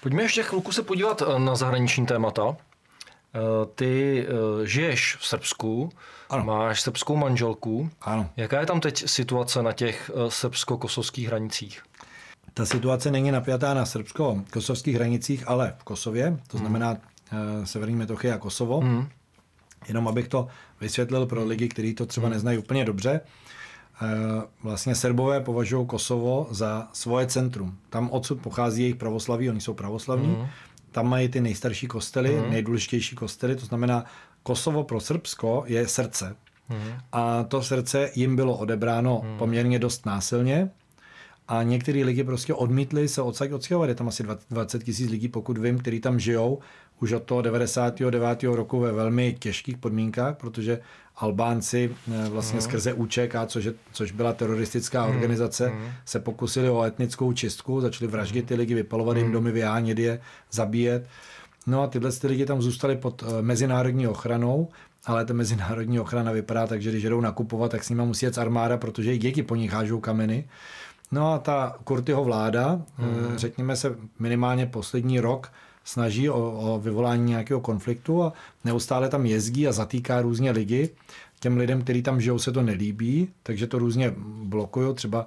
Pojďme ještě chvilku se podívat eh, na zahraniční témata. Eh, ty eh, žiješ v Srbsku, ano. máš srbskou manželku. Ano. Jaká je tam teď situace na těch srbsko-kosovských hranicích? Ta situace není napjatá na srbsko-kosovských hranicích, ale v Kosově, to hmm. znamená hmm. Severní Metochy a Kosovo. Hmm. Jenom abych to vysvětlil pro lidi, kteří to třeba hmm. neznají úplně dobře. Vlastně Srbové považují Kosovo za svoje centrum. Tam odsud pochází jejich pravoslaví, oni jsou pravoslavní. Hmm. Tam mají ty nejstarší kostely, hmm. nejdůležitější kostely, to znamená Kosovo pro Srbsko je srdce. Hmm. A to srdce jim bylo odebráno hmm. poměrně dost násilně a některý lidi prostě odmítli se odsaď odstěhovat. Je tam asi 20 tisíc lidí, pokud vím, kteří tam žijou už od toho 99. roku ve velmi těžkých podmínkách, protože Albánci eh, vlastně mm. skrze UČK, což, je, což byla teroristická mm. organizace, mm. se pokusili o etnickou čistku, začali vraždit ty lidi, vypalovat mm. jim domy, vyhánět je, zabíjet. No a tyhle ty lidi tam zůstali pod eh, mezinárodní ochranou, ale ta mezinárodní ochrana vypadá tak, že když jdou nakupovat, tak s nimi musí jet armáda, protože i děti po nich hážou kameny. No a ta Kurtyho vláda, mm. řekněme se minimálně poslední rok, snaží o, o vyvolání nějakého konfliktu a neustále tam jezdí a zatýká různě lidi. Těm lidem, kteří tam žijou, se to nelíbí, takže to různě blokují. Třeba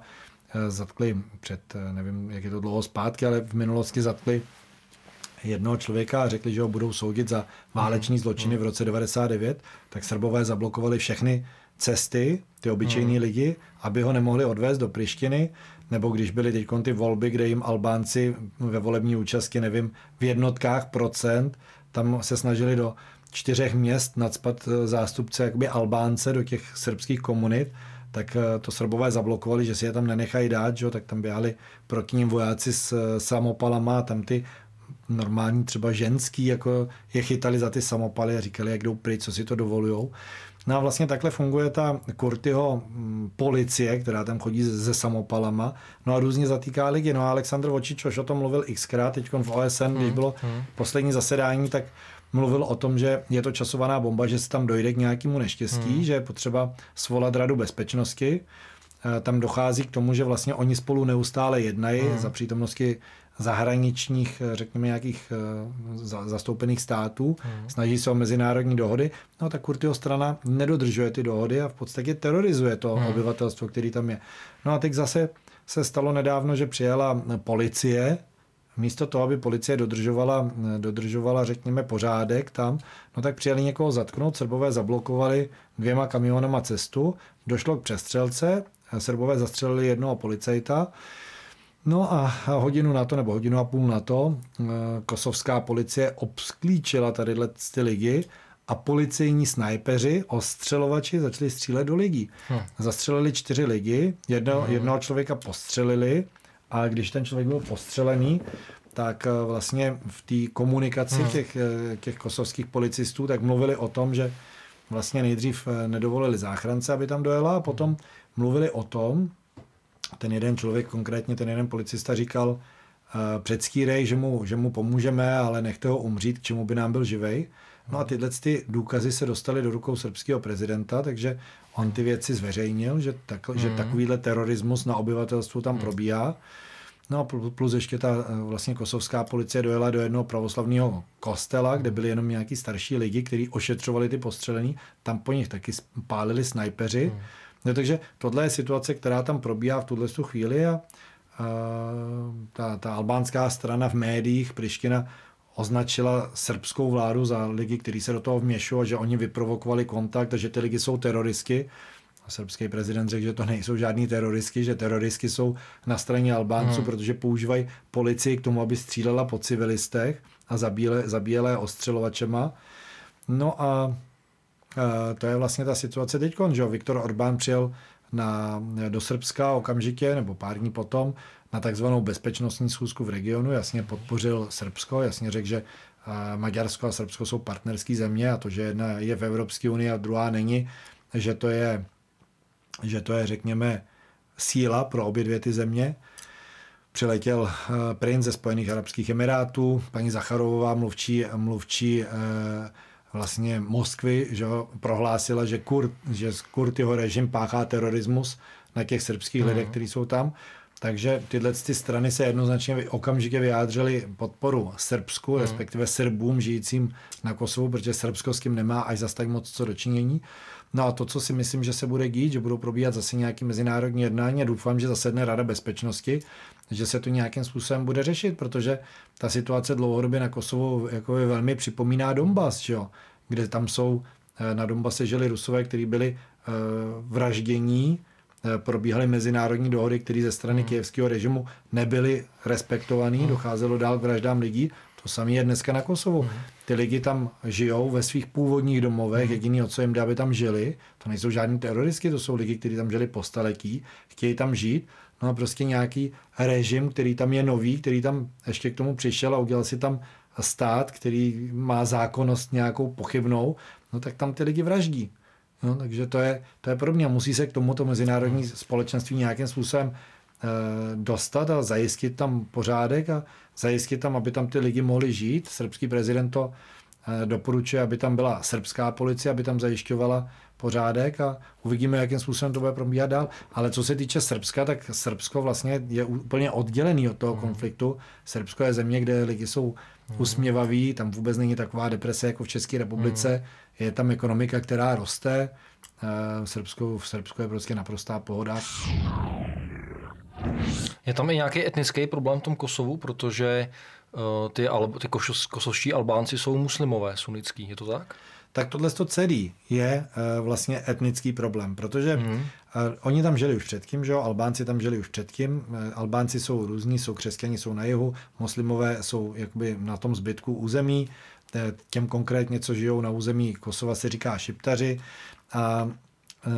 eh, zatkli před, eh, nevím, jak je to dlouho zpátky, ale v minulosti zatkli jednoho člověka a řekli, že ho budou soudit za váleční mhm. zločiny v roce 99, tak Srbové zablokovali všechny cesty, ty obyčejní hmm. lidi, aby ho nemohli odvést do Prištiny, nebo když byly teď ty volby, kde jim Albánci ve volební účasti, nevím, v jednotkách procent, tam se snažili do čtyřech měst nadspat eh, zástupce jakoby Albánce do těch srbských komunit, tak eh, to Srbové zablokovali, že si je tam nenechají dát, že? tak tam běhali proti ním vojáci s eh, samopalama a tam ty normální třeba ženský, jako je chytali za ty samopaly a říkali, jak jdou pryč, co si to dovolujou. No a vlastně takhle funguje ta Kurtyho mm, policie, která tam chodí se samopalama, no a různě zatýká lidi. No a Aleksandr Vočičoš o tom mluvil xkrát, teď v OSN, hmm. když bylo hmm. poslední zasedání, tak mluvil o tom, že je to časovaná bomba, že se tam dojde k nějakému neštěstí, hmm. že je potřeba svolat radu bezpečnosti. Eh, tam dochází k tomu, že vlastně oni spolu neustále jednají hmm. za přítomnosti zahraničních, eh, řekněme, nějakých eh, zastoupených států, hmm. snaží se o mezinárodní dohody, no tak Kurtyho strana nedodržuje ty dohody a v podstatě terorizuje to hmm. obyvatelstvo, který tam je. No a teď zase se stalo nedávno, že přijela policie, místo toho, aby policie dodržovala, dodržovala, řekněme, pořádek tam, no tak přijeli někoho zatknout, Srbové zablokovali dvěma kamionama cestu, došlo k přestřelce, Srbové zastřelili jednoho policajta, No a hodinu na to, nebo hodinu a půl na to, eh, kosovská policie obsklíčila tady ty lidi a policejní snajpeři, ostřelovači začali střílet do lidí. Hmm. Zastřelili čtyři lidi, jedno, hmm. jednoho člověka postřelili a když ten člověk byl postřelený, tak eh, vlastně v té komunikaci hmm. těch, eh, těch kosovských policistů tak mluvili o tom, že vlastně nejdřív nedovolili záchrance, aby tam dojela a potom mluvili o tom, ten jeden člověk, konkrétně ten jeden policista říkal, uh, předstírej, že mu, že mu pomůžeme, ale nechte ho umřít, k čemu by nám byl živej. No a tyhle ty důkazy se dostaly do rukou srbského prezidenta, takže on ty věci zveřejnil, že, tak, mm. že mhm. takovýhle terorismus na obyvatelstvu tam mm. probíhá. No a plus ještě ta eh, vlastně kosovská policie dojela do jednoho pravoslavného kostela, kde byli jenom nějaký starší lidi, kteří ošetřovali ty postřelení. Tam po nich taky pálili snajpeři. Mm. No, takže tohle je situace, která tam probíhá v tuhle chvíli a, a ta, ta albánská strana v médiích, Priština, označila srbskou vládu za lidi, kteří se do toho vměšují, že oni vyprovokovali kontakt a že ty lidi jsou teroristky. A srbský prezident řekl, že to nejsou žádní teroristky, že teroristky jsou na straně Albánců, hmm. protože používají policii k tomu, aby střílela po civilistech a zabíjela, zabíjela ostřelovačema. No a to je vlastně ta situace teď, že Viktor Orbán přijel na, do Srbska okamžitě, nebo pár dní potom, na takzvanou bezpečnostní schůzku v regionu, jasně podpořil Srbsko, jasně řekl, že eh, Maďarsko a Srbsko jsou partnerské země a to, že jedna je v Evropské unii a druhá není, že to je, že to je, řekněme, síla pro obě dvě ty země. Přiletěl eh, princ ze Spojených Arabských Emirátů, paní Zacharová, mluvčí, mluvčí vlastně Moskvy že prohlásila, že, Kurt, že Kurtyho režim páchá terorismus na těch srbských mm. lidech, kteří jsou tam. Takže tyhle ty strany se jednoznačně okamžitě vyjádřily podporu Srbsku, hmm. respektive Srbům žijícím na Kosovu, protože Srbsko s tím nemá až zas tak moc co dočinění. No a to, co si myslím, že se bude dít, že budou probíhat zase nějaký mezinárodní jednání a doufám, že zasedne Rada bezpečnosti, že se to nějakým způsobem bude řešit, protože ta situace dlouhodobě na Kosovu jako je velmi připomíná Donbass, že jo? kde tam jsou, eh, na Donbase žili Rusové, kteří byli uh, vraždění, uh, probíhaly mezinárodní dohody, které ze strany hmm. kijevského režimu nebyly respektované, hmm. docházelo dál k vraždám lidí. To samé je dneska na Kosovu. Hmm. Ty lidi tam žijou ve svých původních domovech, hmm. jediný, o co jim jde, aby tam žili. To nejsou žádní teroristi, to jsou lidi, kteří tam žili po staletí, chtějí tam žít. No a prostě nějaký režim, který tam je nový, který tam ještě k tomu přišel a udělal si tam stát, který má zákonnost nějakou pochybnou, no tak tam ty lidi vraždí. No, takže to je, to je podobně. Musí se k tomuto mezinárodní společenství nějakým způsobem e, dostat a zajistit tam pořádek a zajistit tam, aby tam ty lidi mohli žít. Srbský prezident to doporučuje, aby tam byla srbská policie, aby tam zajišťovala pořádek a uvidíme, jakým způsobem to bude probíhat dál. Ale co se týče Srbska, tak Srbsko vlastně je úplně oddělený od toho mhm. konfliktu. Srbsko je země, kde lidi jsou mm. usměvaví, tam vůbec není taková deprese jako v České republice. Mm. Je tam ekonomika, která roste. Eh, v Srbsku, v Srbsku je prostě naprostá pohoda. Je tam i nějaký etnický problém v tom Kosovu, protože uh, ty, ty kosovští Albánci jsou muslimové, sunnický, je to tak? tak tohle to celý je uh, vlastně etnický problém, protože mm. uh, oni tam žili už předtím, že jo, Albánci tam žili už předtím, uh, Albánci jsou různí, jsou křesťani, jsou na jihu, muslimové jsou jakoby na tom zbytku území, těm konkrétně, co žijou na území Kosova, se říká šiptaři a Eh,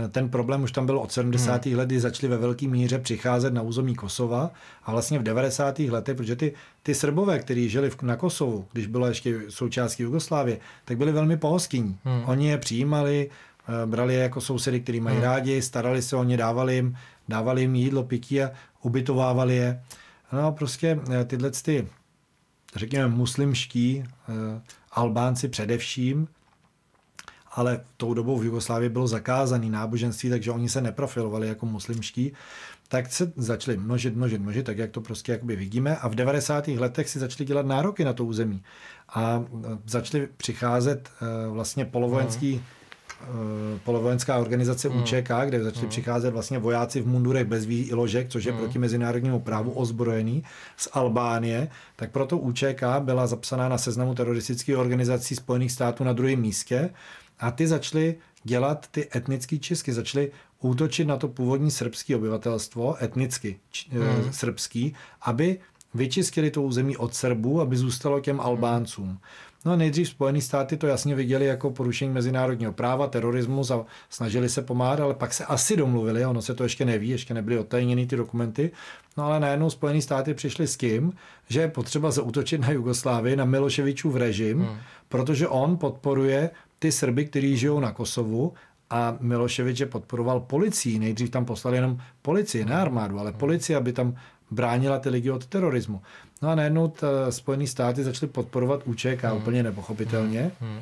ten problém už tam byl od 70. Hmm. let, kdy začali ve velké míře přicházet na území Kosova a vlastně v 90. letech, protože ty, ty Srbové, kteří žili v, na Kosovu, když bylo ještě součástí Jugoslávie, tak byli velmi pohostinní. Hmm. Oni je přijímali, eh, brali je jako sousedy, který mají hmm. rádi, starali se o ně, dávali jim, dávali jim jídlo, pití a ubytovávali je. No prostě eh, tyhle ty, řekněme, muslimští Albánci především, ale tou dobou v Jugoslávii bylo zakázané náboženství, takže oni se neprofilovali jako muslimští, tak se začali množit, množit, množit, tak jak to prostě jakoby vidíme a v 90. letech si začali dělat nároky na to území a e, začali přicházet e, vlastně polovojenský uh, polovojenská organizace mm. UČK, kde začali mm. přicházet vlastně vojáci v mundurech bez výložek, což je mm. proti mezinárodnímu právu ozbrojený z Albánie, tak proto UČK byla zapsaná na seznamu teroristických organizací Spojených států na druhém místě a ty začaly dělat ty etnické čistky, začaly útočit na to původní srbské obyvatelstvo, etnicky eh, hmm. srbský, aby vyčistili to území od Srbů, aby zůstalo těm Albáncům. No a nejdřív Spojené státy to jasně viděli jako porušení mezinárodního práva, terorismus a snažili se pomáhat, ale pak se asi domluvili, ono se to ještě neví, ještě nebyly odtajněny ty dokumenty, no ale najednou Spojené státy přišli s tím, že je potřeba zautočit na Jugoslávii, na Miloševičův režim, hmm. protože on podporuje ty Srby, kteří žijou na Kosovu a Miloševič je podporoval policii. Nejdřív tam poslali jenom policii, ne armádu, ale policii, aby tam bránila ty lidi od terorismu. No a najednou Spojené státy začaly podporovat UČK hmm. úplně nepochopitelně. Hmm. hmm.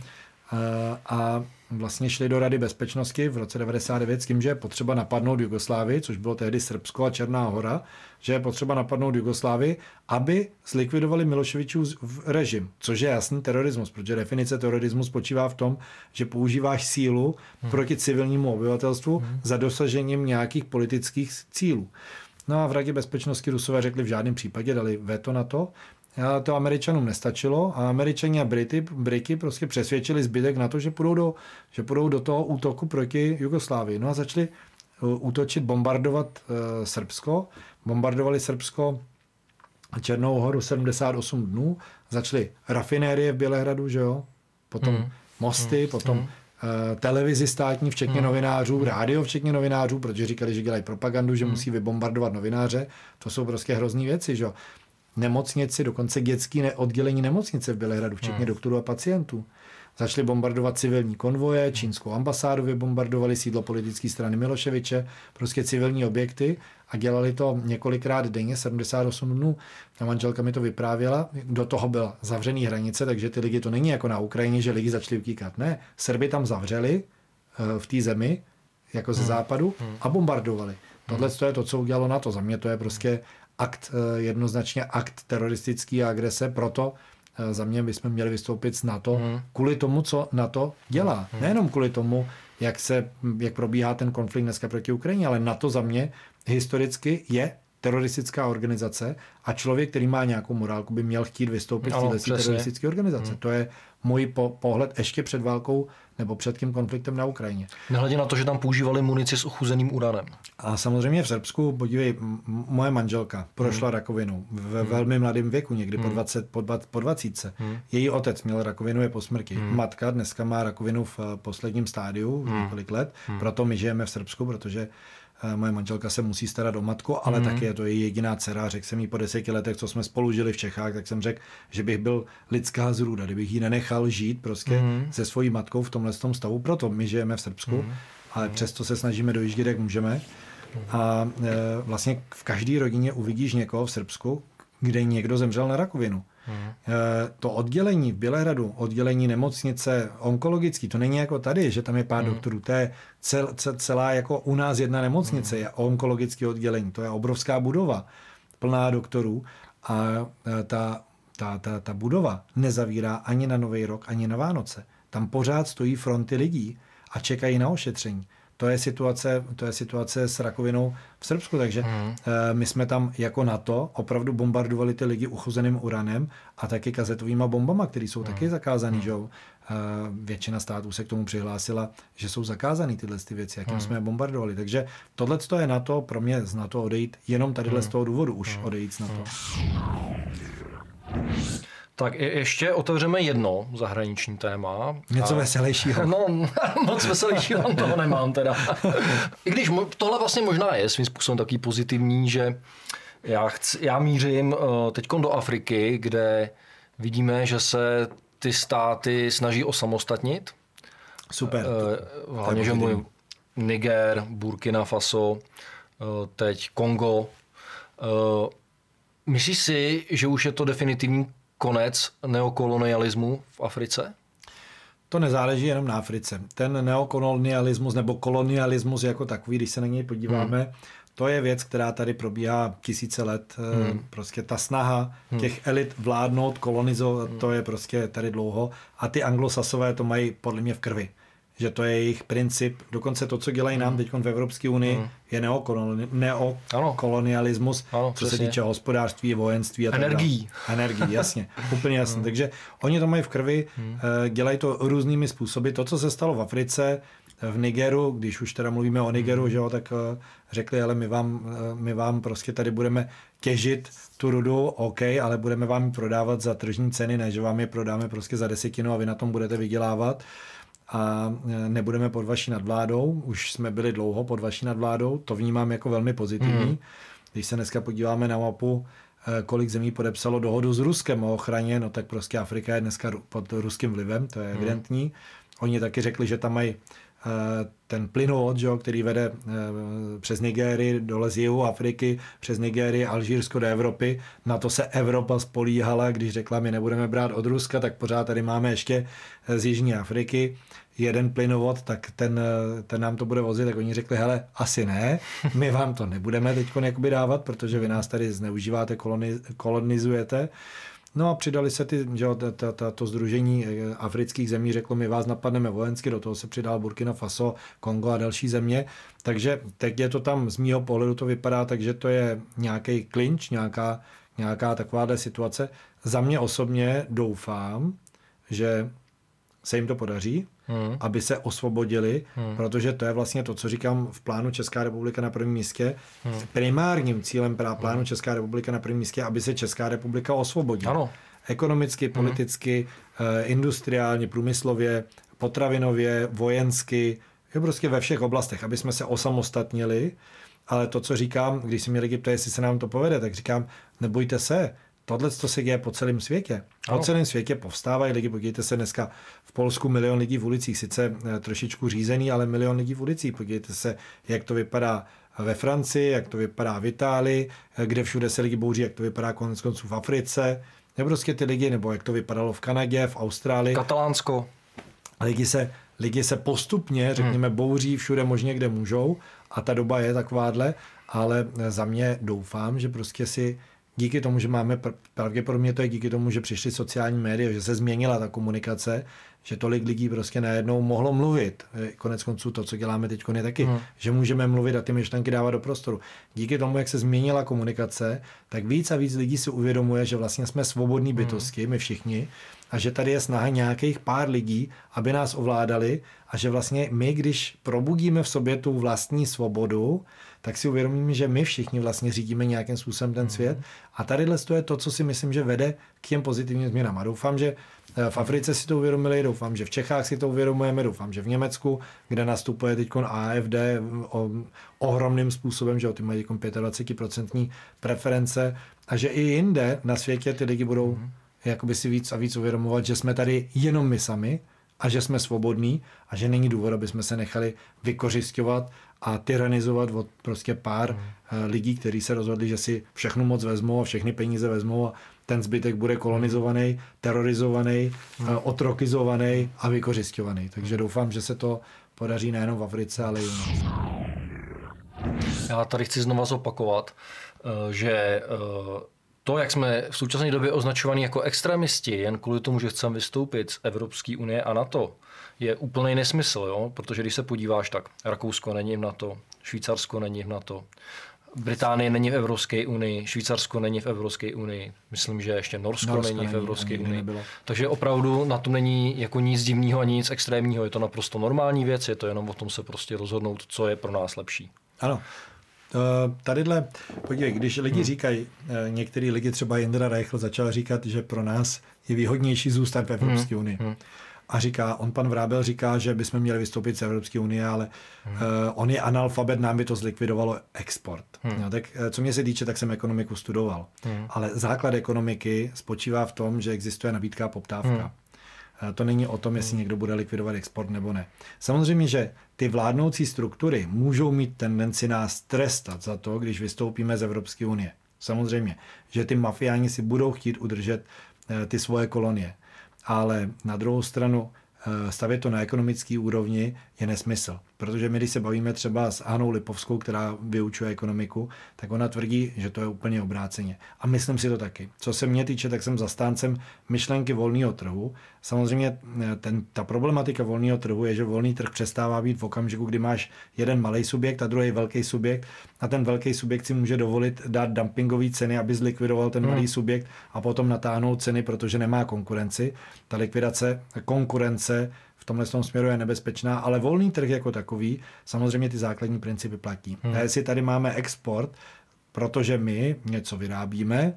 A vlastně šli do Rady bezpečnosti v roce 99 s tím, že je potřeba napadnout Jugoslávii, což bylo tehdy Srbsko a Černá hora, že je potřeba napadnout Jugoslávii, aby zlikvidovali Miloševičův režim, což je jasný terorismus, protože definice terorismu spočívá v tom, že používáš sílu hmm. proti civilnímu obyvatelstvu hmm. za dosažením nějakých politických cílů. No a v Radě bezpečnosti Rusové řekli v žádném případě, dali veto na to, to Američanům nestačilo a Američani a Brity, Briky prostě přesvědčili zbytek na to, že půjdou do, že půjdou do toho útoku proti Jugoslávii. No a začali uh, útočit, bombardovat uh, Srbsko. Bombardovali Srbsko Černou horu 78 dnů, začaly rafinérie v Bělehradu, že jo? potom mm. mosty, mm. potom mm. Uh, televizi státní, včetně mm. novinářů, rádio, včetně novinářů, protože říkali, že dělají propagandu, že mm. musí vybombardovat novináře. To jsou prostě hrozný věci, že jo? Nemocnici, dokonce dětské oddělení nemocnice v Bělehradu, včetně hmm. doktorů a pacientů. Začali bombardovat civilní konvoje, hmm. čínskou ambasádu vybombardovali sídlo politické strany Miloševiče, prostě civilní objekty a dělali to několikrát denně, 78 dnů. A manželka mi to vyprávěla, do toho byla zavřený hranice, takže ty lidi to není jako na Ukrajině, že lidi začali utíkat. Ne, Srby tam zavřeli eh, v té zemi, jako ze západu a bombardovali. Tohle to je to, co udělalo na to. Za mě to je prostě akt, eh, jednoznačně akt teroristický agrese, proto eh, za mě bychom měli vystoupit z NATO kvůli tomu, co NATO dělá. Nejenom kvůli tomu, jak, se, jak probíhá ten konflikt dneska proti Ukrajině, ale NATO za mě historicky je teroristická organizace a člověk, který má nějakou morálku, by měl chtít vystoupit ano, z této teroristické organizace. Hmm. To je můj po, pohled ještě před válkou nebo před tím konfliktem na Ukrajině. Nehledě na to, že tam používali munici s ochuzeným uranem. A samozřejmě v Srbsku, podívej, moje manželka prošla hmm. rakovinu ve hmm. velmi mladém věku, někdy hmm. po, 20, po, 20, po 20. Hmm. Její otec měl rakovinu, je po smrti. Hmm. Matka dneska má rakovinu v posledním stádiu, hmm. několik let, hmm. proto my žijeme v Srbsku, protože Eh, moje manželka se musí starat o matku, ale mm. taky je to její jediná dcera. Řekl jsem jí po deseti letech, co jsme spolu žili v Čechách, tak jsem řekl, že bych byl lidská zrůda, kdybych ji nenechal žít prostě mm. se svojí matkou v tomhle tom stavu. Proto my žijeme v Srbsku, mm. ale mm. přesto se snažíme dojíždět, jak můžeme. A e, vlastně v každé rodině uvidíš někoho v Srbsku, kde někdo zemřel na rakovinu. Hmm. To oddělení v Bělehradu, oddělení nemocnice onkologický, to není jako tady, že tam je pár hmm. doktorů, to je cel, cel, celá jako u nás jedna nemocnice, hmm. je onkologické oddělení, to je obrovská budova, plná doktorů a eh, ta, ta, ta, ta budova nezavírá ani na Nový rok, ani na Vánoce. Tam pořád stojí fronty lidí a čekají na ošetření to je situace, to je situace s rakovinou v Srbsku, takže mm. my jsme tam jako NATO opravdu bombardovali ty lidi uchozeným uranem a taky kazetovými bombama, které jsou mm. taky zakázané, mm. že uh, většina států se k tomu přihlásila, že jsou zakázané tyhle ty věci, jakým mm. jsme je bombardovali. Takže tohle je na to pro mě z NATO odejít jenom tadyhle mm. z toho důvodu už mm. odejít z NATO. Mm. Tak ještě otevřeme jedno zahraniční téma. Něco a... veselějšího. No, moc veselějšího toho nemám teda. I když tohle vlastně možná je svým způsobem takový pozitivní, že já, chci, já mířím eh, teď do Afriky, kde vidíme, že se ty státy snaží osamostatnit. Super. Eh, hlavně, že mluvím Niger, Burkina Faso, eh, teď Kongo. Myslíš si, že už je to definitivní konec neokolonialismu v Africe? To nezáleží jenom na Africe. Ten neokolonialismus nebo kolonialismus jako takový, když se na něj podíváme, hmm. to je věc, která tady probíhá tisíce let. Eh, hmm. Prostě ta snaha hmm. těch elit vládnout, kolonizovat, hmm. to je prostě tady dlouho. A ty anglosasové to mají podle mě v krvi že to je jejich princip. Dokonce to, co dělají nám mm. teď v Evropské unii, mm. je neokolonialismus, ano, co přesně. se týče hospodářství, vojenství a Energií. Energií, jasně. úplně jasně. Mm. Takže oni to mají v krvi, mm. dělají to různými způsoby. To, co se stalo v Africe, v Nigeru, když už teda mluvíme o Nigeru, mm. že jo, tak eh, řekli, ale my vám, eh, my vám prostě tady budeme těžit tu rudu, OK, ale budeme vám ji prodávat za tržní ceny, ne, že vám je prodáme prostě za desetinu a vy na tom budete vydělávat a e, nebudeme pod vaší nadvládou. Už jsme byli dlouho pod vaší nadvládou, to vnímám jako velmi pozitivní. Mm. Když se dneska podíváme na mapu, e, kolik zemí podepsalo dohodu s Ruskem o ochraně, no tak prostě Afrika je dneska pod ruským vlivem, to je mm. evidentní. Oni taky řekli, že tam mají ten plynovod, že, který vede eh, přes Nigérii dole z jihu Afriky, přes Nigérii, Alžírsko do Evropy. Na to se Evropa spolíhala, když řekla, my nebudeme brát od Ruska, tak pořád tady máme ještě eh, z Jižní Afriky jeden plynovod, tak ten, ten nám to bude vozit, tak oni řekli, hele, asi ne, my vám to nebudeme teď dávat, protože vy nás tady zneužíváte, kolonizujete. No a přidali se ty, že ta, ta, to združení eh, afrických zemí řeklo, my vás napadneme vojensky, do toho se přidal Burkina Faso, Kongo a další země. Takže teď je to tam, z mýho pohledu to vypadá takže to je nějaký klinč, nějaká, nějaká takováhle situace. Za mě osobně doufám, že se jim to podaří, hmm. aby se osvobodili, hmm. protože to je vlastně to, co říkám v plánu Česká republika na prvním místě. Hmm. Primárním cílem plánu hmm. Česká republika na prvním místě, aby se Česká republika osvobodila. Ano. Ekonomicky, hmm. politicky, hmm. industriálně, průmyslově, potravinově, vojensky, je prostě ve všech oblastech, aby jsme se osamostatnili. Ale to, co říkám, když si mě lidi ptají, jestli se nám to povede, tak říkám, nebojte se, Tohle to se děje po celém světě. Po ano. celém světě povstávají lidi. Podívejte se dneska v Polsku milion lidí v ulicích, sice eh, trošičku řízený, ale milion lidí v ulicích. Podívejte se, jak to vypadá ve Francii, jak to vypadá v Itálii, eh, kde všude se lidi bouří, jak to vypadá konec konců v Africe. Nebo prostě ty lidi, nebo jak to vypadalo v Kanadě, v Austrálii. Katalánsko. Lidi se lidi se postupně, řekněme, bouří všude možně, kde můžou a ta doba je takováhle, ale za mě doufám, že prostě si díky tomu, že máme, pravděpodobně to je díky tomu, že přišly sociální média, že se změnila ta komunikace, že tolik lidí prostě najednou mohlo mluvit. Konec konců to, co děláme teď, je taky, hmm. že můžeme mluvit a ty myšlenky dávat do prostoru. Díky tomu, jak se změnila komunikace, tak víc a víc lidí si uvědomuje, že vlastně jsme svobodní hmm. bytosti, my všichni, a že tady je snaha nějakých pár lidí, aby nás ovládali a že vlastně my, když probudíme v sobě tu vlastní svobodu, tak si uvědomíme, že my všichni vlastně řídíme nějakým způsobem ten svět. A tady to je to, co si myslím, že vede k těm pozitivním změnám. A doufám, že eh, v Africe si to uvědomili, doufám, že v Čechách si to uvědomujeme, doufám, že v Německu, kde nastupuje teď AFD o, ohromným způsobem, že ty mají 25% preference a že i jinde na světě ty lidi budou mm jakoby si víc a víc uvědomovat, že jsme tady jenom my sami a že jsme svobodní a že není důvod, aby jsme se nechali vykořišťovat a tyranizovat od prostě pár mm. lidí, kteří se rozhodli, že si všechnu moc vezmou a všechny peníze vezmou a ten zbytek bude kolonizovaný, terorizovaný, mm. otrokizovaný a vykořišťovaný. Takže doufám, že se to podaří nejenom v Africe, ale i u nás. Já tady chci znova zopakovat, eh, že to, jak jsme v současné době označovaní jako extremisti, jen kvůli tomu, že chceme vystoupit z Evropské unie a NATO, je úplný nesmysl, jo? protože když se podíváš, tak Rakousko není v NATO, Švýcarsko není v NATO, Británie není v Evropské unii, Švýcarsko není v Evropské unii, myslím, že ještě Norsko, Norsko není v Evropské unii. Nebylo. Takže opravdu na tom není jako nic divného ani nic extrémního, je to naprosto normální věc, je to jenom o tom se prostě rozhodnout, co je pro nás lepší. Ano, tadyhle, podívej, když lidi hmm. říkají, eh, některý lidi, třeba Jindra Reichl začal říkat, že pro nás je výhodnější zůstat v Evropské hmm. unii. Hmm. A říká, on pan Vrábel říká, že bychom měli vystoupit z Evropské unie, ale hmm. uh, on je analfabet, nám by to zlikvidovalo export. Hmm. No, tak co mě se týče, tak jsem ekonomiku studoval. Hmm. Ale základ ekonomiky spočívá v tom, že existuje nabídka a poptávka. Hmm. To není o tom, jestli někdo bude likvidovat export nebo ne. Samozřejmě, že ty vládnoucí struktury můžou mít tendenci nás trestat za to, když vystoupíme z Evropské unie. Samozřejmě, že ty mafiáni si budou chtít udržet eh, ty svoje kolonie. Ale na druhou stranu Eh, stavět to na ekonomické úrovni je nesmysl. Protože my, když se bavíme třeba s Anou Lipovskou, která vyučuje ekonomiku, tak ona tvrdí, že to je úplně obráceně. A myslím si to taky. Co se mě týče, tak jsem zastáncem myšlenky volného trhu. Samozřejmě eh, ten, ta problematika volného trhu je, že volný trh přestává být v okamžiku, kdy máš jeden malý subjekt a druhý velký subjekt a ten velký subjekt si může dovolit dát dumpingové ceny, aby zlikvidoval ten malý hmm. subjekt a potom natáhnout ceny, protože nemá konkurenci. Ta likvidace konkurence v tomhle tom směru je nebezpečná, ale volný trh jako takový, samozřejmě ty základní principy platí. Hmm. A jestli tady máme export, protože my něco vyrábíme,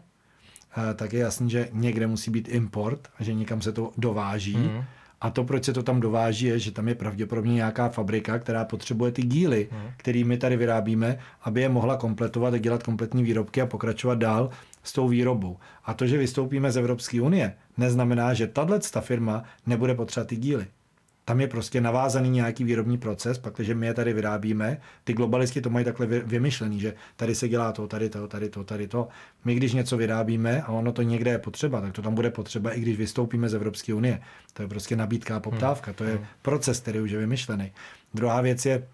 eh, tak je jasný, že někde musí být import, že někam se to dováží. Hmm. A to, proč se to tam dováží, je, že tam je pravděpodobně nějaká fabrika, která potřebuje ty díly, hmm. které my tady vyrábíme, aby je mohla kompletovat a dělat kompletní výrobky a pokračovat dál s tou výrobou. A to, že vystoupíme z Evropské unie, neznamená, že tahle firma nebude potřebovat ty díly. Tam je prostě navázaný nějaký výrobní proces, pak, když my je tady vyrábíme, ty globalisti to mají takhle vymyšlený, že tady se dělá to, tady to, tady to, tady to. My, když něco vyrábíme a ono to někde je potřeba, tak to tam bude potřeba, i když vystoupíme z Evropské unie. To je prostě nabídka a poptávka, to je hmm. proces, který už je vymyšlený. Druhá věc je,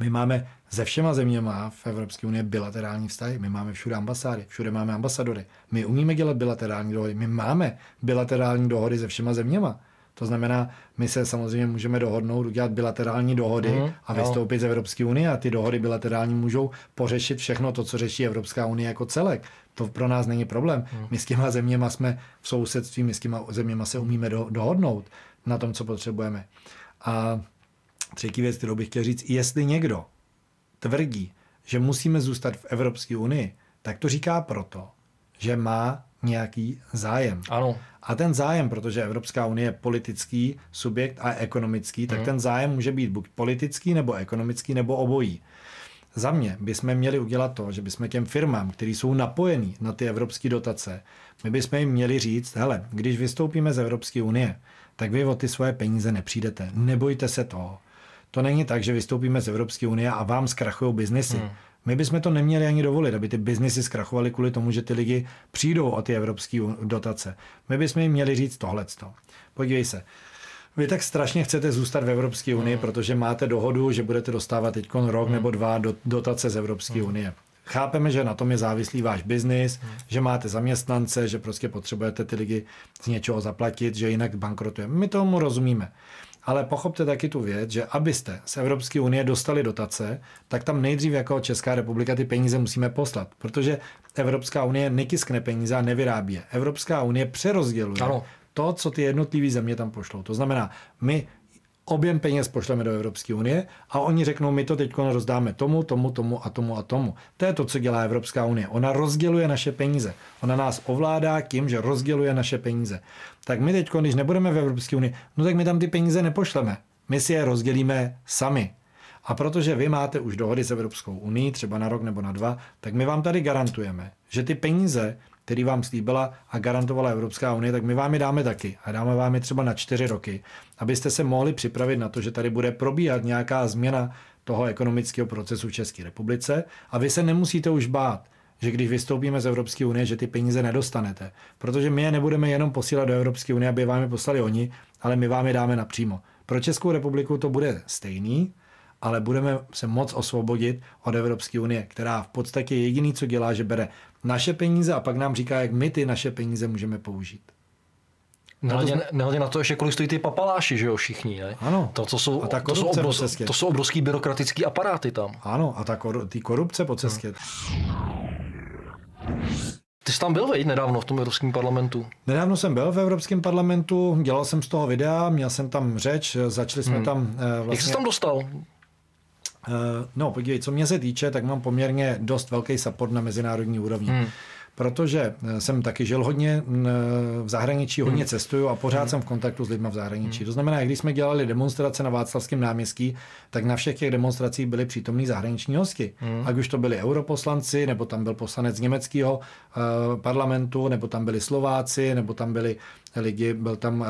my máme se všema zeměma v Evropské unii bilaterální vztahy. My máme všude ambasády, všude máme ambasadory. My umíme dělat bilaterální dohody. My máme bilaterální dohody se všema zeměma. To znamená, my se samozřejmě můžeme dohodnout, udělat bilaterální dohody mm, a vystoupit jo. z Evropské unie a ty dohody bilaterální můžou pořešit všechno to, co řeší Evropská unie jako celek. To pro nás není problém. Mm. My s těma zeměma jsme v sousedství, my s těma zeměma se umíme do, dohodnout na tom, co potřebujeme. A třetí věc, kterou bych chtěl říct, jestli někdo tvrdí, že musíme zůstat v Evropské unii, tak to říká proto, že má nějaký zájem. Ano. A ten zájem, protože Evropská unie je politický subjekt a ekonomický, tak hmm. ten zájem může být buď politický, nebo ekonomický, nebo obojí. Za mě bychom měli udělat to, že bychom těm firmám, které jsou napojený na ty evropské dotace, my bychom jim měli říct, hele, když vystoupíme z Evropské unie, tak vy o ty svoje peníze nepřijdete. Nebojte se toho. To není tak, že vystoupíme z Evropské unie a vám zkrachují biznesy. Hmm. My bychom to neměli ani dovolit, aby ty biznisy zkrachovaly kvůli tomu, že ty lidi přijdou o ty evropské dotace. My bychom jim měli říct tohleto. Podívej se, vy tak strašně chcete zůstat v Evropské unii, protože máte dohodu, že budete dostávat teď rok nebo dva do, dotace z Evropské unie. Chápeme, že na tom je závislý váš biznis, že máte zaměstnance, že prostě potřebujete ty lidi z něčeho zaplatit, že jinak bankrotujeme. My tomu rozumíme. Ale pochopte taky tu věc, že abyste z Evropské unie dostali dotace, tak tam nejdřív jako Česká republika ty peníze musíme poslat, protože Evropská unie nekiskne peníze a nevyrábí je. Evropská unie přerozděluje ano. to, co ty jednotlivé země tam pošlou. To znamená, my objem peněz pošleme do Evropské unie a oni řeknou, my to teď rozdáme tomu, tomu, tomu a tomu a tomu. To je to, co dělá Evropská unie. Ona rozděluje naše peníze. Ona nás ovládá tím, že rozděluje naše peníze. Tak my teď, když nebudeme v Evropské unii, no tak my tam ty peníze nepošleme. My si je rozdělíme sami. A protože vy máte už dohody s Evropskou unii, třeba na rok nebo na dva, tak my vám tady garantujeme, že ty peníze, který vám slíbila a garantovala Evropská unie, tak my vám je dáme taky. A dáme vám je třeba na čtyři roky, abyste se mohli připravit na to, že tady bude probíhat nějaká změna toho ekonomického procesu v České republice a vy se nemusíte už bát, že když vystoupíme z Evropské unie, že ty peníze nedostanete. Protože my je nebudeme jenom posílat do Evropské unie, aby vám je poslali oni, ale my vám je dáme napřímo. Pro Českou republiku to bude stejný, ale budeme se moc osvobodit od Evropské unie, která v podstatě jediný, co dělá, že bere naše peníze a pak nám říká, jak my ty naše peníze můžeme použít. Nehledě, jsme... nehledě na to ještě, kolik stojí ty papaláši, že jo, všichni, ne? Ano. To, to, jsou, a ta to, jsou obroz, to jsou obrovský byrokratický aparáty tam. Ano, a ta kor, ty korupce po cestě. Ty jsi tam byl, veď, nedávno v tom Evropském parlamentu? Nedávno jsem byl v Evropském parlamentu, dělal jsem z toho videa, měl jsem tam řeč, začali jsme hmm. tam vlastně... Jak jsi tam dostal? Eh, no, podívej, co mě se týče, tak mám poměrně dost velký support na mezinárodní úrovni. Hmm. Protože eh, jsem taky žil hodně v zahraničí, hodně hmm. cestuju a pořád hmm. jsem v kontaktu s lidmi v zahraničí. Hmm. To znamená, když jsme dělali demonstrace na Václavském náměstí, tak na všech těch demonstracích byli přítomní zahraniční hosti. Hmm. Ať už to byli europoslanci, nebo tam byl poslanec německého uh, parlamentu, nebo tam byli Slováci, nebo tam byli lidi, byl tam, uh,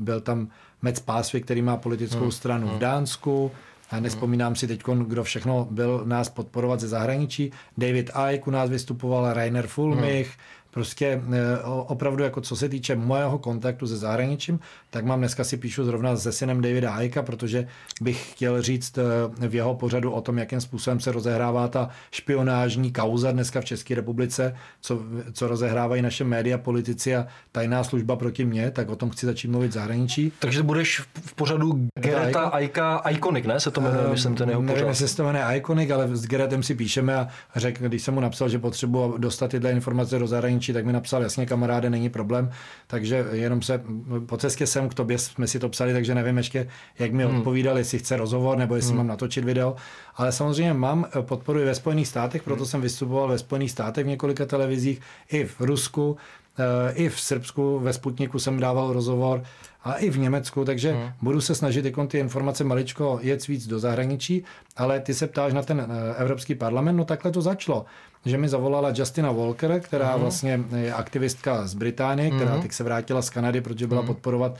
byl tam Mec Pásvy, který má politickou hmm. stranu hmm. v Dánsku, já nespomínám si teď, kdo všechno byl nás podporovat ze zahraničí. David Icke u nás vystupoval, Rainer Fulmich, hmm. Prostě eh, opravdu, jako co se týče mojeho kontaktu se zahraničím, tak mám dneska si píšu zrovna se synem Davida Aika, protože bych chtěl říct eh, v jeho pořadu o tom, jakým způsobem se rozehrává ta špionážní kauza dneska v České republice, co, co rozehrávají naše média, politici a tajná služba proti mně, tak o tom chci začít mluvit v zahraničí. Takže budeš v pořadu Gereta Aika Iconic, ne? Se to jmenuje, myslím, ten jeho pořad. Nevím, jestli se to jmenuje Iconic, ale s Geretem si píšeme a řekl, když jsem mu napsal, že potřebuji dostat tyhle informace do zahraničí, zahraničí, tak mi napsal, jasně kamaráde, není problém, takže jenom se po cestě sem k tobě jsme si to psali, takže nevím ještě, jak mi hmm. odpovídal, jestli chce rozhovor nebo jestli hmm. mám natočit video, ale samozřejmě mám podporu i ve Spojených státech, proto hmm. jsem vystupoval ve Spojených státech v několika televizích, i v Rusku, eh, i v Srbsku, ve Sputniku jsem dával rozhovor a i v Německu, takže hmm. budu se snažit jako ty informace maličko jet víc do zahraničí, ale ty se ptáš na ten eh, Evropský parlament, no takhle to začalo že mi zavolala Justina Walker, která uh-huh. vlastně je aktivistka z Británie, která uh-huh. teď se vrátila z Kanady, protože byla uh-huh. podporovat uh,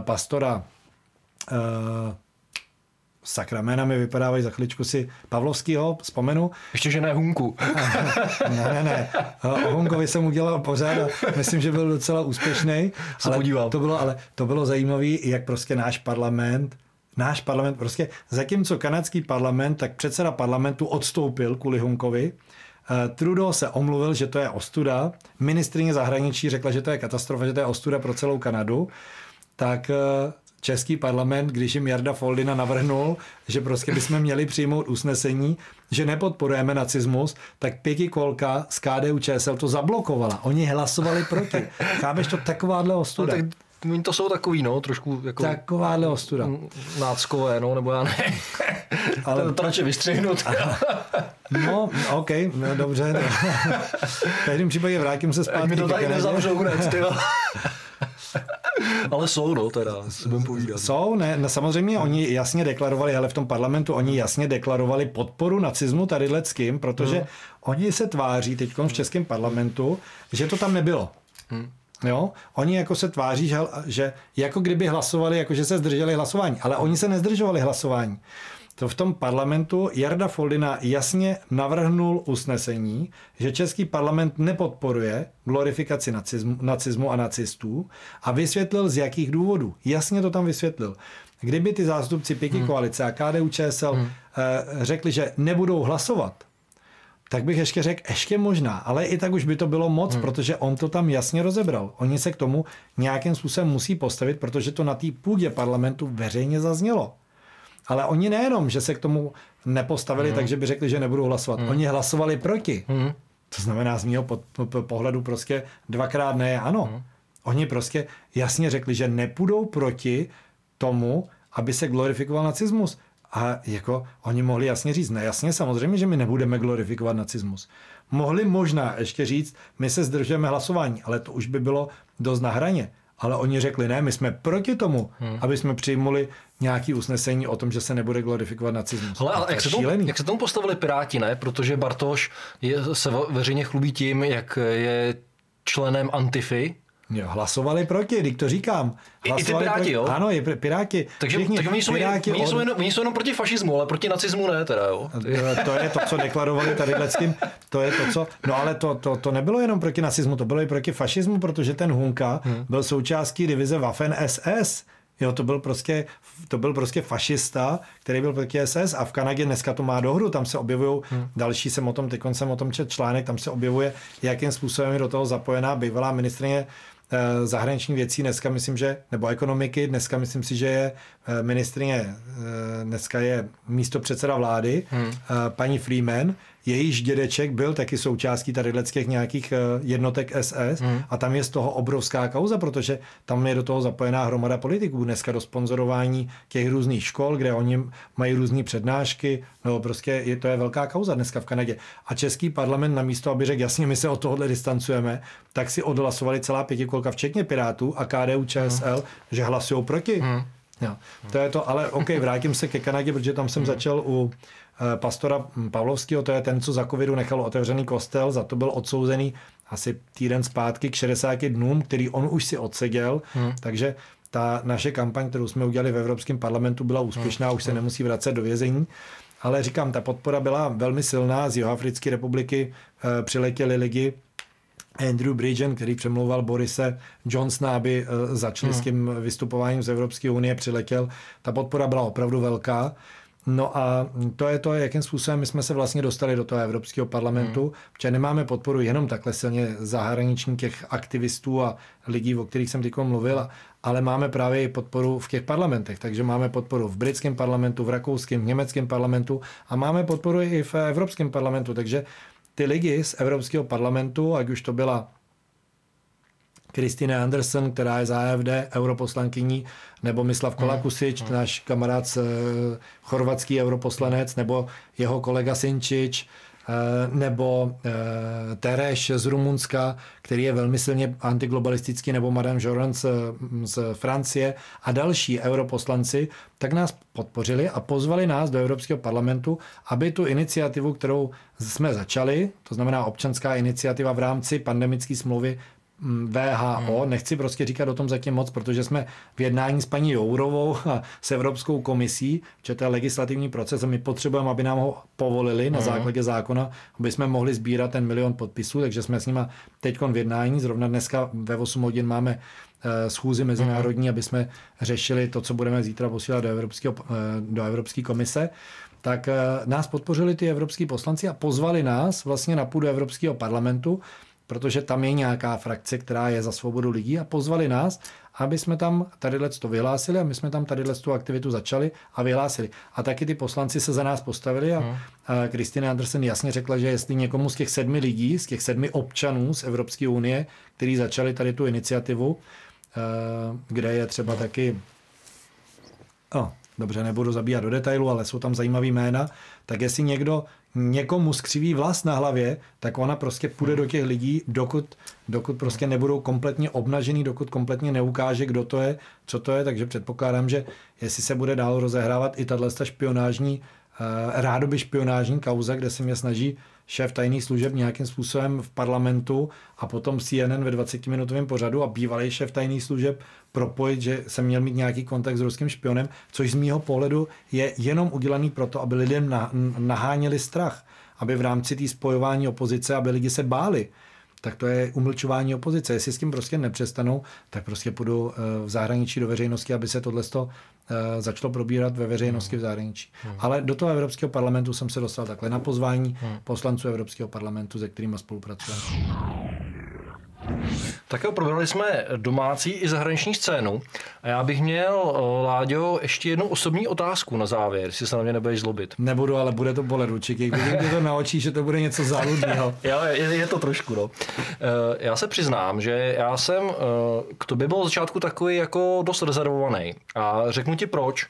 pastora uh, sakra, jména mi vypadávají za chviličku si Pavlovskýho, vzpomenu. Ještě, že ne Hunku. ne, ne, ne. O Hunkovi jsem udělal pořád a myslím, že byl docela úspěšný. ale podíval. To bylo, ale to bylo zajímavé, jak prostě náš parlament náš parlament, prostě zatímco kanadský parlament, tak předseda parlamentu odstoupil kvůli Hunkovi, Eh, Trudeau se omluvil, že to je ostuda. Ministrině zahraničí řekla, že to je katastrofa, že to je ostuda pro celou Kanadu. Tak eh, Český parlament, když jim Jarda Foldina navrhnul, že prostě bychom měli přijmout usnesení, že nepodporujeme nacismus, tak pěti kolka z KDU ČSL to zablokovala. Oni hlasovali proti. Chápeš to takováhle ostuda? No, tak to jsou takový, no, trošku jako... Takováhle ostuda. Náckové, no, nebo já ne. Ale... to, to radši vystřihnout. no, OK, no, dobře. No. v každém případě vrátím se zpátky. Mi to tady nezavřou hned, ale jsou, no, teda, si budem povídat. Jsou, ne, no, samozřejmě oni jasně deklarovali, ale v tom parlamentu oni jasně deklarovali podporu nacismu tady kým, protože hmm. oni se tváří teď v českém parlamentu, že to tam nebylo. Hmm. Jo? Oni jako se tváří, že, že jako kdyby hlasovali, jako že se zdrželi hlasování, ale oni se nezdržovali hlasování. To v tom parlamentu Jarda Foldina jasně navrhnul usnesení, že český parlament nepodporuje glorifikaci nacismu, nacismu a nacistů a vysvětlil z jakých důvodů. Jasně to tam vysvětlil. Kdyby ty zástupci pěti hmm. koalice a KDU ČSL hmm. řekli, že nebudou hlasovat, tak bych ještě řekl, ještě možná, ale i tak už by to bylo moc, hmm. protože on to tam jasně rozebral. Oni se k tomu nějakým způsobem musí postavit, protože to na té půdě parlamentu veřejně zaznělo. Ale oni nejenom, že se k tomu nepostavili, hmm. takže by řekli, že nebudou hlasovat. Hmm. Oni hlasovali proti. Hmm. To znamená z mého pohledu prostě dvakrát ne ano. Hmm. Oni prostě jasně řekli, že nepůjdou proti tomu, aby se glorifikoval nacismus. A jako oni mohli jasně říct, ne jasně samozřejmě, že my nebudeme glorifikovat nacismus. Mohli možná ještě říct, my se zdržujeme hlasování, ale to už by bylo dost na hraně. Ale oni řekli, ne, my jsme proti tomu, hmm. aby jsme přijmuli nějaký usnesení o tom, že se nebude glorifikovat nacismus. Hele, ale jak se, tomu, jak se tomu postavili Piráti, ne? Protože Bartoš je, se veřejně chlubí tím, jak je členem Antify, Jo, hlasovali proti, když to říkám. Hlasovali I, ty piráti, proti, jo? Ano, i piráti. Takže, Všichni, takže oni, jsou, piráti oni, od... jsou jenom, oni jsou jenom proti fašismu, ale proti nacismu ne teda, jo? To je to, co deklarovali tady tím, to je to, co... No ale to, to, to nebylo jenom proti nacismu, to bylo i proti fašismu, protože ten Hunka hmm. byl součástí divize Waffen SS. Jo, to byl prostě, to byl prostě fašista, který byl proti SS a v Kanadě dneska to má dohru, tam se objevují hmm. další, jsem o tom, teď jsem o tom čet článek, tam se objevuje, jakým způsobem je do toho zapojená bývalá ministrině zahraniční věcí dneska myslím, že, nebo ekonomiky, dneska myslím si, že je eh, ministrině, eh, dneska je místo předseda vlády, hmm. paní Freeman, jejíž dědeček byl taky součástí tady nějakých jednotek SS hmm. a tam je z toho obrovská kauza, protože tam je do toho zapojená hromada politiků. Dneska do sponzorování těch různých škol, kde oni mají různé přednášky, no prostě je, to je velká kauza dneska v Kanadě. A český parlament na místo, aby řekl, jasně, my se od tohohle distancujeme, tak si odhlasovali celá pětikolka, včetně Pirátů a KDU ČSL, hmm. že hlasují proti. Hmm. Jo. To je to, ale OK, vrátím se ke Kanadě, protože tam jsem hmm. začal u eh, pastora Pavlovského, to je ten, co za covidu nechal otevřený kostel, za to byl odsouzený asi týden zpátky k 60 dnům, který on už si odseděl, hmm. takže ta naše kampaň, kterou jsme udělali v Evropském parlamentu, byla úspěšná, hmm. už se hmm. nemusí vracet do vězení. Ale říkám, ta podpora byla velmi silná. Z Jihoafrické republiky e, přiletěli lidi, Andrew Bridgen, který přemlouval Borise Johnsona, aby eh, začali hmm. s tím vystupováním z Evropské unie, přiletěl. Ta podpora byla opravdu velká. No a to je to, jakým způsobem my jsme se vlastně dostali do toho Evropského parlamentu, hmm. protože nemáme podporu jenom takhle silně zahraniční těch aktivistů a lidí, o kterých jsem teď mluvil, ale máme právě i podporu v těch parlamentech. Takže máme podporu v britském parlamentu, v rakouském, v německém parlamentu a máme podporu i v Evropském parlamentu. Takže ty lidi z Evropského parlamentu, ať už to byla Kristine Anderson, která je za AFD europoslankyní, nebo Mislav mm, Kolakusič, mm. náš kamarád eh, chorvatský europoslanec, nebo jeho kolega Sinčič, nebo eh, Tereš z Rumunska, který je velmi silně antiglobalistický, nebo Madame Joran z, z Francie a další europoslanci, tak nás podpořili a pozvali nás do Evropského parlamentu, aby tu iniciativu, kterou jsme začali, to znamená občanská iniciativa v rámci pandemické smlouvy VHO, hmm. nechci prostě říkat o tom zatím moc, protože jsme v jednání s paní Jourovou a s Evropskou komisí, že to je legislativní proces a my potřebujeme, aby nám ho povolili na hmm. základě zákona, aby jsme mohli sbírat ten milion podpisů, takže jsme s nimi teď v jednání, zrovna dneska ve 8 hodin máme eh, schůzi mezinárodní, hmm. aby jsme řešili to, co budeme zítra posílat do, Evropského, eh, do Evropské komise tak eh, nás podpořili ty evropský poslanci a pozvali nás vlastně na půdu Evropského parlamentu, protože tam je nějaká frakce, která je za svobodu lidí a pozvali nás, aby jsme tam tady to vyhlásili a my jsme tam tady tu aktivitu začali a vyhlásili. A taky ty poslanci se za nás postavili a Kristina hmm. Andersen jasně řekla, že jestli někomu z těch sedmi lidí, z těch sedmi občanů z Evropské unie, kteří začali tady tu iniciativu, eh, kde je třeba taky oh, dobře, nebudu zabíjat do detailu, ale jsou tam zajímavý jména, tak jestli někdo někomu skřiví vlas na hlavě, tak ona prostě půjde do těch lidí, dokud, dokud prostě nebudou kompletně obnažený, dokud kompletně neukáže, kdo to je, co to je, takže předpokládám, že jestli se bude dál rozehrávat i tahle špionážní, uh, rádoby špionážní kauza, kde se mě snaží šéf tajných služeb nějakým způsobem v parlamentu a potom CNN ve 20-minutovém pořadu a bývalý šéf tajných služeb propojit, že jsem měl mít nějaký kontakt s ruským špionem, což z mýho pohledu je jenom udělaný proto, aby lidem naháněli strach, aby v rámci té spojování opozice, aby lidi se báli tak to je umlčování opozice. Jestli s tím prostě nepřestanou, tak prostě půjdu eh, v zahraničí do veřejnosti, aby se tohle eh, začalo probírat ve veřejnosti v zahraničí. Hmm. Ale do toho Evropského parlamentu jsem se dostal takhle na pozvání hmm. poslanců Evropského parlamentu, se kterými spolupracujeme. Tak jo, probrali jsme domácí i zahraniční scénu. A já bych měl, eh, Láďo, ještě jednu osobní otázku na závěr, jestli se na mě nebudeš zlobit. Nebudu, ale bude to bolet určitě. Vidím to na očích, že to bude něco záludného. jo, je, je, to trošku, no. Eh, já se přiznám, že já jsem eh, k tobě byl začátku takový jako dost rezervovaný. A řeknu ti proč.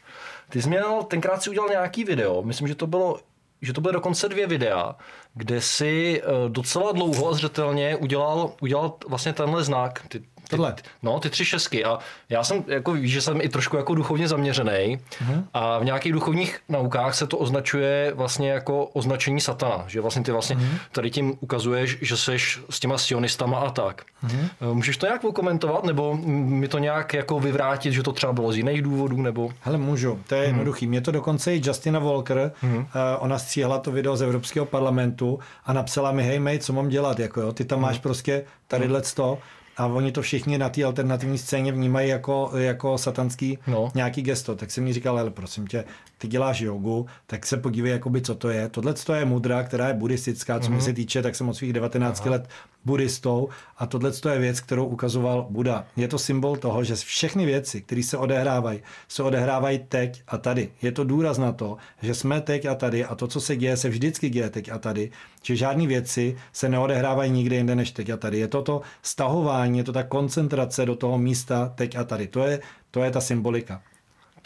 Ty jsi měl, tenkrát si udělal nějaký video, myslím, že to bylo že to byly dokonce dvě videa, kde si docela dlouho a zřetelně udělal, udělal vlastně tenhle znak, ty Tohle. Ty, no, ty tři šestky. A já jsem, jako víš, že jsem i trošku jako duchovně zaměřený uh-huh. a v nějakých duchovních naukách se to označuje vlastně jako označení satana. Že vlastně ty vlastně uh-huh. tady tím ukazuješ, že seš s těma sionistama a tak. Uh-huh. Můžeš to nějak komentovat nebo mi to nějak jako vyvrátit, že to třeba bylo z jiných důvodů? nebo? Hele, můžu. To je uh-huh. jednoduchý. Mě to dokonce i Justina Walker, uh-huh. uh, ona stříhala to video z Evropského parlamentu a napsala mi, hej mate, co mám dělat? Jako, jo? Ty tam uh-huh. máš prostě tadyhle to a oni to všichni na té alternativní scéně vnímají jako, jako satanský no. nějaký gesto. Tak jsem mi říkal, ale prosím tě, ty děláš jogu, tak se podívej, jakoby, co to je. Tohle je mudra, která je buddhistická, co mm-hmm. mi se týče, tak jsem od svých 19 Aha. let buddhistou a tohle je věc, kterou ukazoval Buda. Je to symbol toho, že všechny věci, které se odehrávají, se odehrávají teď a tady. Je to důraz na to, že jsme teď a tady a to, co se děje, se vždycky děje teď a tady. Že žádné věci se neodehrávají nikde jinde než teď a tady. Je to to stahování, je to ta koncentrace do toho místa teď a tady. To je, to je ta symbolika.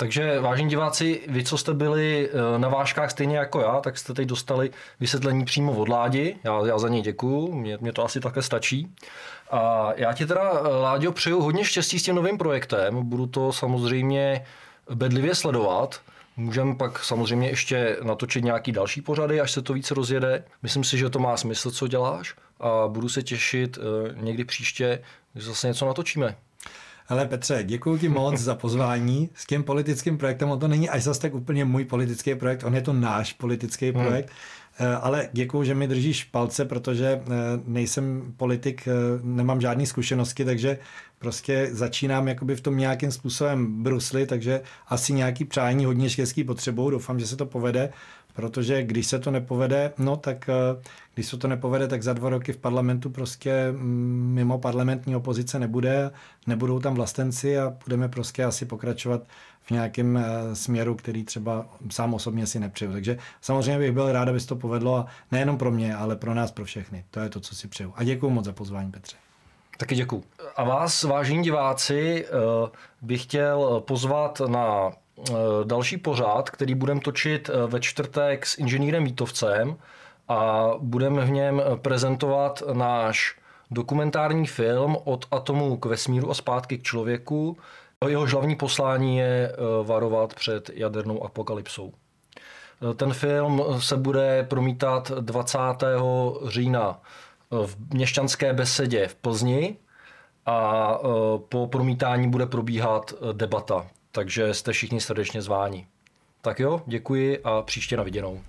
Takže vážení diváci, vy, co jste byli eh, na váškách stejně jako já, tak jste teď dostali vysvětlení přímo od Ládi. Já, já za něj děkuju, mě, mě to asi také stačí. A já ti teda, eh, Láďo, přeju hodně štěstí s tím novým projektem. Budu to samozřejmě bedlivě sledovat. Můžeme pak samozřejmě ještě natočit nějaký další pořady, až se to více rozjede. Myslím si, že to má smysl, co děláš a budu se těšit eh, někdy příště, když zase něco natočíme. Ale Petře, děkuji ti moc za pozvání s tím politickým projektem. On to není až zase tak úplně můj politický projekt, on je to náš politický hmm. projekt. Hmm. Ale děkuji, že mi držíš palce, protože eh, nejsem politik, eh, nemám žádné zkušenosti, takže prostě začínám jakoby v tom nějakým způsobem brusli, takže asi nějaký přání hodně štěstí potřebuju. Doufám, že se to povede protože když se to nepovede, no tak eh, když se to nepovede, tak za dva roky v parlamentu prostě mm, mimo parlamentní opozice nebude, nebudou tam vlastenci a budeme prostě asi pokračovat v nějakém eh, směru, který třeba sám osobně si nepřeju. Takže samozřejmě bych byl rád, aby se to povedlo a nejenom pro mě, ale pro nás, pro všechny. To je to, co si přeju. A děkuji moc za pozvání, Petře. Taky děkuji. A vás, vážení diváci, eh, bych chtěl pozvat na další pořád, který budeme točit eh, ve čtvrtek s inženýrem Vítovcem a budeme v něm prezentovat náš dokumentární film od atomu k vesmíru a zpátky k člověku. Jeho hlavní poslání je eh, varovat před jadernou apokalypsou. Ten film se bude promítat 20. října v měšťanské besedě v Plzni a po promítání bude probíhat debata takže jste všichni srdečně zváni. Tak jo, děkuji a příště na viděnou.